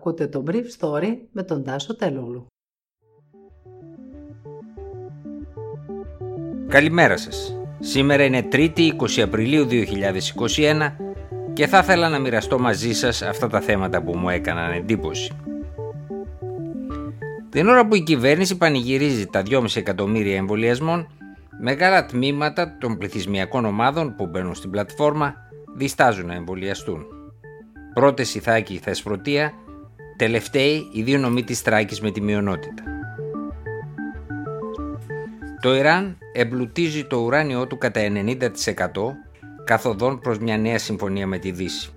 Ακούτε το Brief Story με τον Τάσο Τελούλου. Καλημέρα σας. Σήμερα είναι 3η 20 Απριλίου 2021 και θα ήθελα να μοιραστώ μαζί σας αυτά τα θέματα που μου έκαναν εντύπωση. Την ώρα που η κυβέρνηση πανηγυρίζει τα 2,5 εκατομμύρια εμβολιασμών, μεγάλα τμήματα των πληθυσμιακών ομάδων που μπαίνουν στην πλατφόρμα διστάζουν να εμβολιαστούν. Πρώτες Ιθάκη Θεσπρωτεία, τελευταίοι οι δύο νομοί της Τράκης με τη μειονότητα. Το Ιράν εμπλουτίζει το ουράνιό του κατά 90% καθοδόν προς μια νέα συμφωνία με τη Δύση.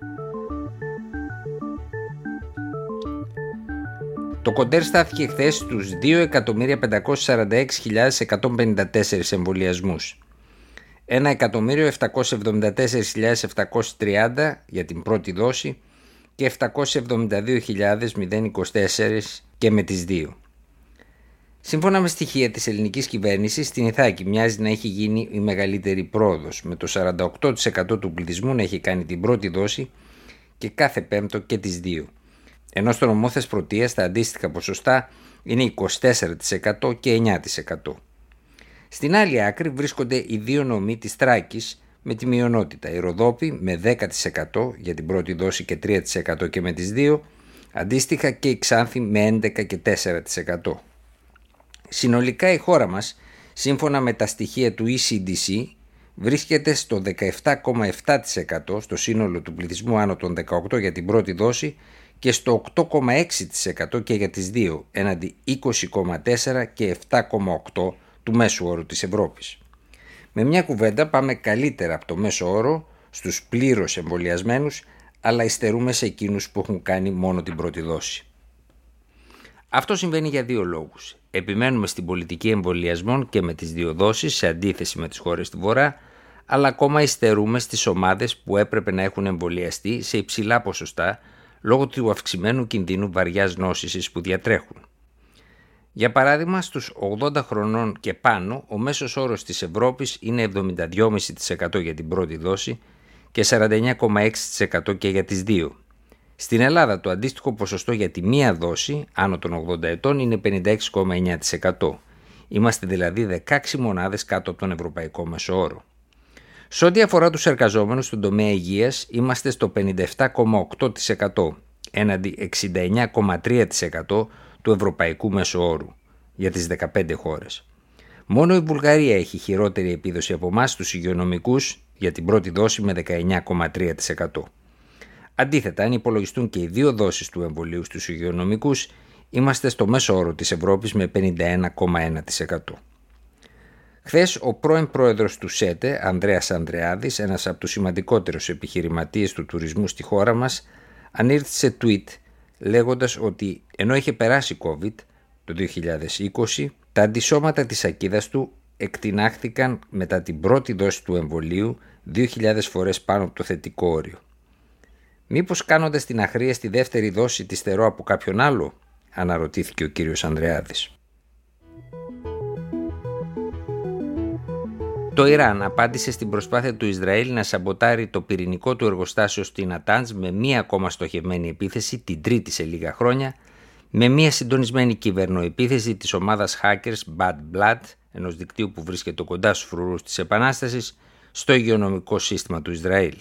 Το κοντέρ στάθηκε χθες στους 2.546.154 εμβολιασμούς. 1.774.730 για την πρώτη δόση και 772.024 και με τις δύο. Σύμφωνα με στοιχεία της ελληνικής κυβέρνησης, στην Ιθάκη μοιάζει να έχει γίνει η μεγαλύτερη πρόοδος, με το 48% του πληθυσμού να έχει κάνει την πρώτη δόση και κάθε πέμπτο και τις δύο. Ενώ στο νομό Θεσπρωτείας τα αντίστοιχα ποσοστά είναι 24% και 9%. Στην άλλη άκρη βρίσκονται οι δύο νομοί της Τράκης με τη μειονότητα. Η Ροδόπη με 10% για την πρώτη δόση και 3% και με τις δύο, αντίστοιχα και η Ξάνθη με 11% και 4%. Συνολικά η χώρα μας, σύμφωνα με τα στοιχεία του ECDC, βρίσκεται στο 17,7% στο σύνολο του πληθυσμού άνω των 18 για την πρώτη δόση και στο 8,6% και για τις δύο, έναντι 20,4% και 7,8% του μέσου όρου της Ευρώπης. Με μια κουβέντα πάμε καλύτερα από το μέσο όρο στους πλήρως εμβολιασμένους, αλλά υστερούμε σε εκείνους που έχουν κάνει μόνο την πρώτη δόση. Αυτό συμβαίνει για δύο λόγους. Επιμένουμε στην πολιτική εμβολιασμών και με τις δύο δόσεις σε αντίθεση με τις χώρες του Βορρά, αλλά ακόμα υστερούμε στις ομάδες που έπρεπε να έχουν εμβολιαστεί σε υψηλά ποσοστά λόγω του αυξημένου κινδύνου βαριάς νόσησης που διατρέχουν. Για παράδειγμα, στους 80 χρονών και πάνω, ο μέσος όρος της Ευρώπης είναι 72,5% για την πρώτη δόση και 49,6% και για τις δύο. Στην Ελλάδα το αντίστοιχο ποσοστό για τη μία δόση, άνω των 80 ετών, είναι 56,9%. Είμαστε δηλαδή 16 μονάδες κάτω από τον ευρωπαϊκό μέσο όρο. Σε ό,τι αφορά τους εργαζόμενους στον τομέα υγείας, είμαστε στο 57,8% έναντι 69,3% του ευρωπαϊκού μέσου όρου για τις 15 χώρες. Μόνο η Βουλγαρία έχει χειρότερη επίδοση από εμάς στους υγειονομικούς για την πρώτη δόση με 19,3%. Αντίθετα, αν υπολογιστούν και οι δύο δόσεις του εμβολίου στους υγειονομικούς, είμαστε στο μέσο όρο της Ευρώπης με 51,1%. Χθες, ο πρώην πρόεδρος του ΣΕΤΕ, Ανδρέας Ανδρεάδης, ένας από τους σημαντικότερους επιχειρηματίες του τουρισμού στη χώρα μας, ανήρθησε σε tweet λέγοντας ότι ενώ είχε περάσει COVID το 2020, τα αντισώματα της ακίδας του εκτινάχθηκαν μετά την πρώτη δόση του εμβολίου 2.000 φορές πάνω από το θετικό όριο. Μήπως κάνοντας την αχρία στη δεύτερη δόση της στερώ από κάποιον άλλο, αναρωτήθηκε ο κύριος Ανδρεάδης. Το Ιράν απάντησε στην προσπάθεια του Ισραήλ να σαμποτάρει το πυρηνικό του εργοστάσιο στην Ατάντζ με μία ακόμα στοχευμένη επίθεση την τρίτη σε λίγα χρόνια, με μία συντονισμένη κυβερνοεπίθεση της ομάδας hackers Bad Blood, ενός δικτύου που βρίσκεται κοντά στους φρουρούς της Επανάστασης, στο υγειονομικό σύστημα του Ισραήλ.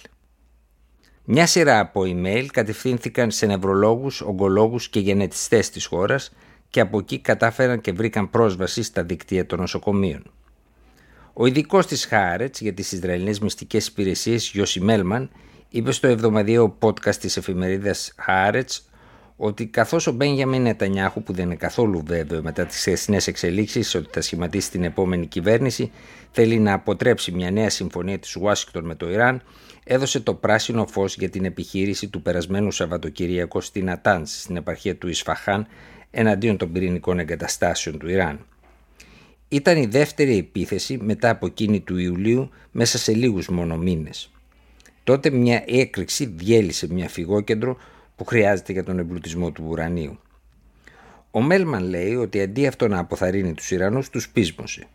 Μια σειρά από email κατευθύνθηκαν σε νευρολόγους, ογκολόγους και γενετιστές της χώρας και από εκεί κατάφεραν και βρήκαν πρόσβαση στα δικτύα των νοσοκομείων. Ο ειδικός της Χάρετς για τις Ισραηλινές μυστικές υπηρεσίες, Γιώση Μέλμαν, είπε στο εβδομαδιαίο podcast της εφημερίδας Χάρετς ότι καθώς ο Μπένιαμιν Νετανιάχου, που δεν είναι καθόλου βέβαιο μετά τις χθεσινές εξελίξεις ότι θα σχηματίσει την επόμενη κυβέρνηση, θέλει να αποτρέψει μια νέα συμφωνία της Ουάσιγκτον με το Ιράν, έδωσε το πράσινο φως για την επιχείρηση του περασμένου Σαββατοκυριακού στην Ατάντ, στην επαρχία του Ισφαχάν, εναντίον των πυρηνικών εγκαταστάσεων του Ιράν. Ήταν η δεύτερη επίθεση μετά από εκείνη του Ιουλίου μέσα σε λίγους μόνο μήνες. Τότε μια έκρηξη διέλυσε μια φυγόκεντρο που χρειάζεται για τον εμπλουτισμό του ουρανίου. Ο Μέλμαν λέει ότι αντί αυτό να αποθαρρύνει τους Ιρανούς, τους πείσμωσε.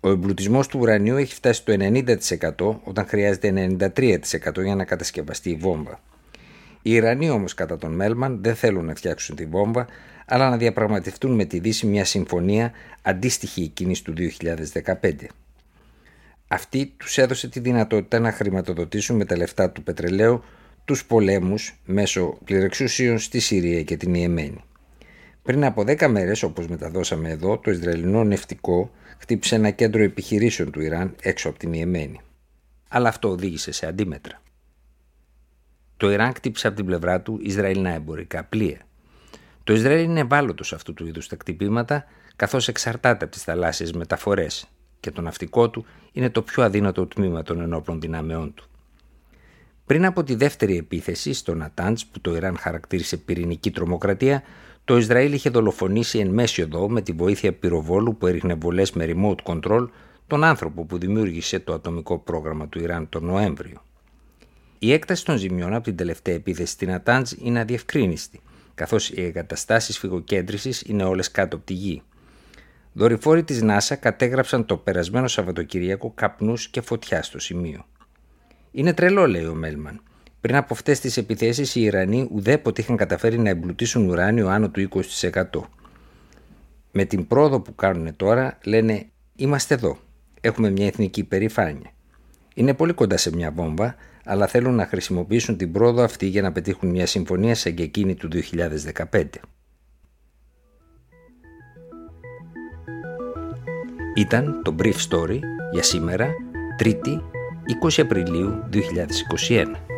Ο εμπλουτισμός του ουρανίου έχει φτάσει στο 90% όταν χρειάζεται 93% για να κατασκευαστεί η βόμβα. Οι Ιρανοί όμως, κατά τον Μέλμαν, δεν θέλουν να φτιάξουν τη βόμβα, αλλά να διαπραγματευτούν με τη Δύση μια συμφωνία αντίστοιχη εκείνης του 2015. Αυτή τους έδωσε τη δυνατότητα να χρηματοδοτήσουν με τα λεφτά του πετρελαίου τους πολέμους μέσω πληρεξουσίων στη Συρία και την Ιεμένη. Πριν από 10 μέρες, όπως μεταδώσαμε εδώ, το Ισραηλινό νευτικό χτύπησε ένα κέντρο επιχειρήσεων του Ιράν έξω από την Ιεμένη. Αλλά αυτό οδήγησε σε αντίμετρα. Το Ιράν χτύπησε από την πλευρά του Ισραηλινά εμπορικά πλοία. Το Ισραήλ είναι ευάλωτος σε αυτού του είδους τα κτυπήματα, καθώς εξαρτάται από τις θαλάσσιες μεταφορές και το ναυτικό του είναι το πιο αδύνατο τμήμα των ενόπλων δυνάμεών του. Πριν από τη δεύτερη επίθεση στο Νατάντς, που το Ιράν χαρακτήρισε πυρηνική τρομοκρατία, το Ισραήλ είχε δολοφονήσει εν μέση οδό με τη βοήθεια πυροβόλου που έριχνε βολές με remote control τον άνθρωπο που δημιούργησε το ατομικό πρόγραμμα του Ιράν τον Νοέμβριο. Η έκταση των ζημιών από την τελευταία επίθεση στην Ατάντζ είναι αδιευκρίνηστη, καθώς οι εγκαταστάσεις φυγοκέντρησης είναι όλες κάτω από τη γη. Δορυφόροι της ΝΑΣΑ κατέγραψαν το περασμένο Σαββατοκυριακό καπνούς και φωτιά στο σημείο. Είναι τρελό, λέει ο Μέλμαν. Πριν από αυτές τις επιθέσεις, οι Ιρανοί ουδέποτε είχαν καταφέρει να εμπλουτίσουν ουράνιο άνω του 20%. Με την πρόοδο που κάνουν τώρα, λένε: Είμαστε εδώ. Έχουμε μια εθνική υπερηφάνεια. Είναι πολύ κοντά σε μια βόμβα, αλλά θέλουν να χρησιμοποιήσουν την πρόοδο αυτή για να πετύχουν μια συμφωνία σαν και εκείνη του 2015. Ήταν το Brief Story για σήμερα, 3η 20 Απριλίου 2021.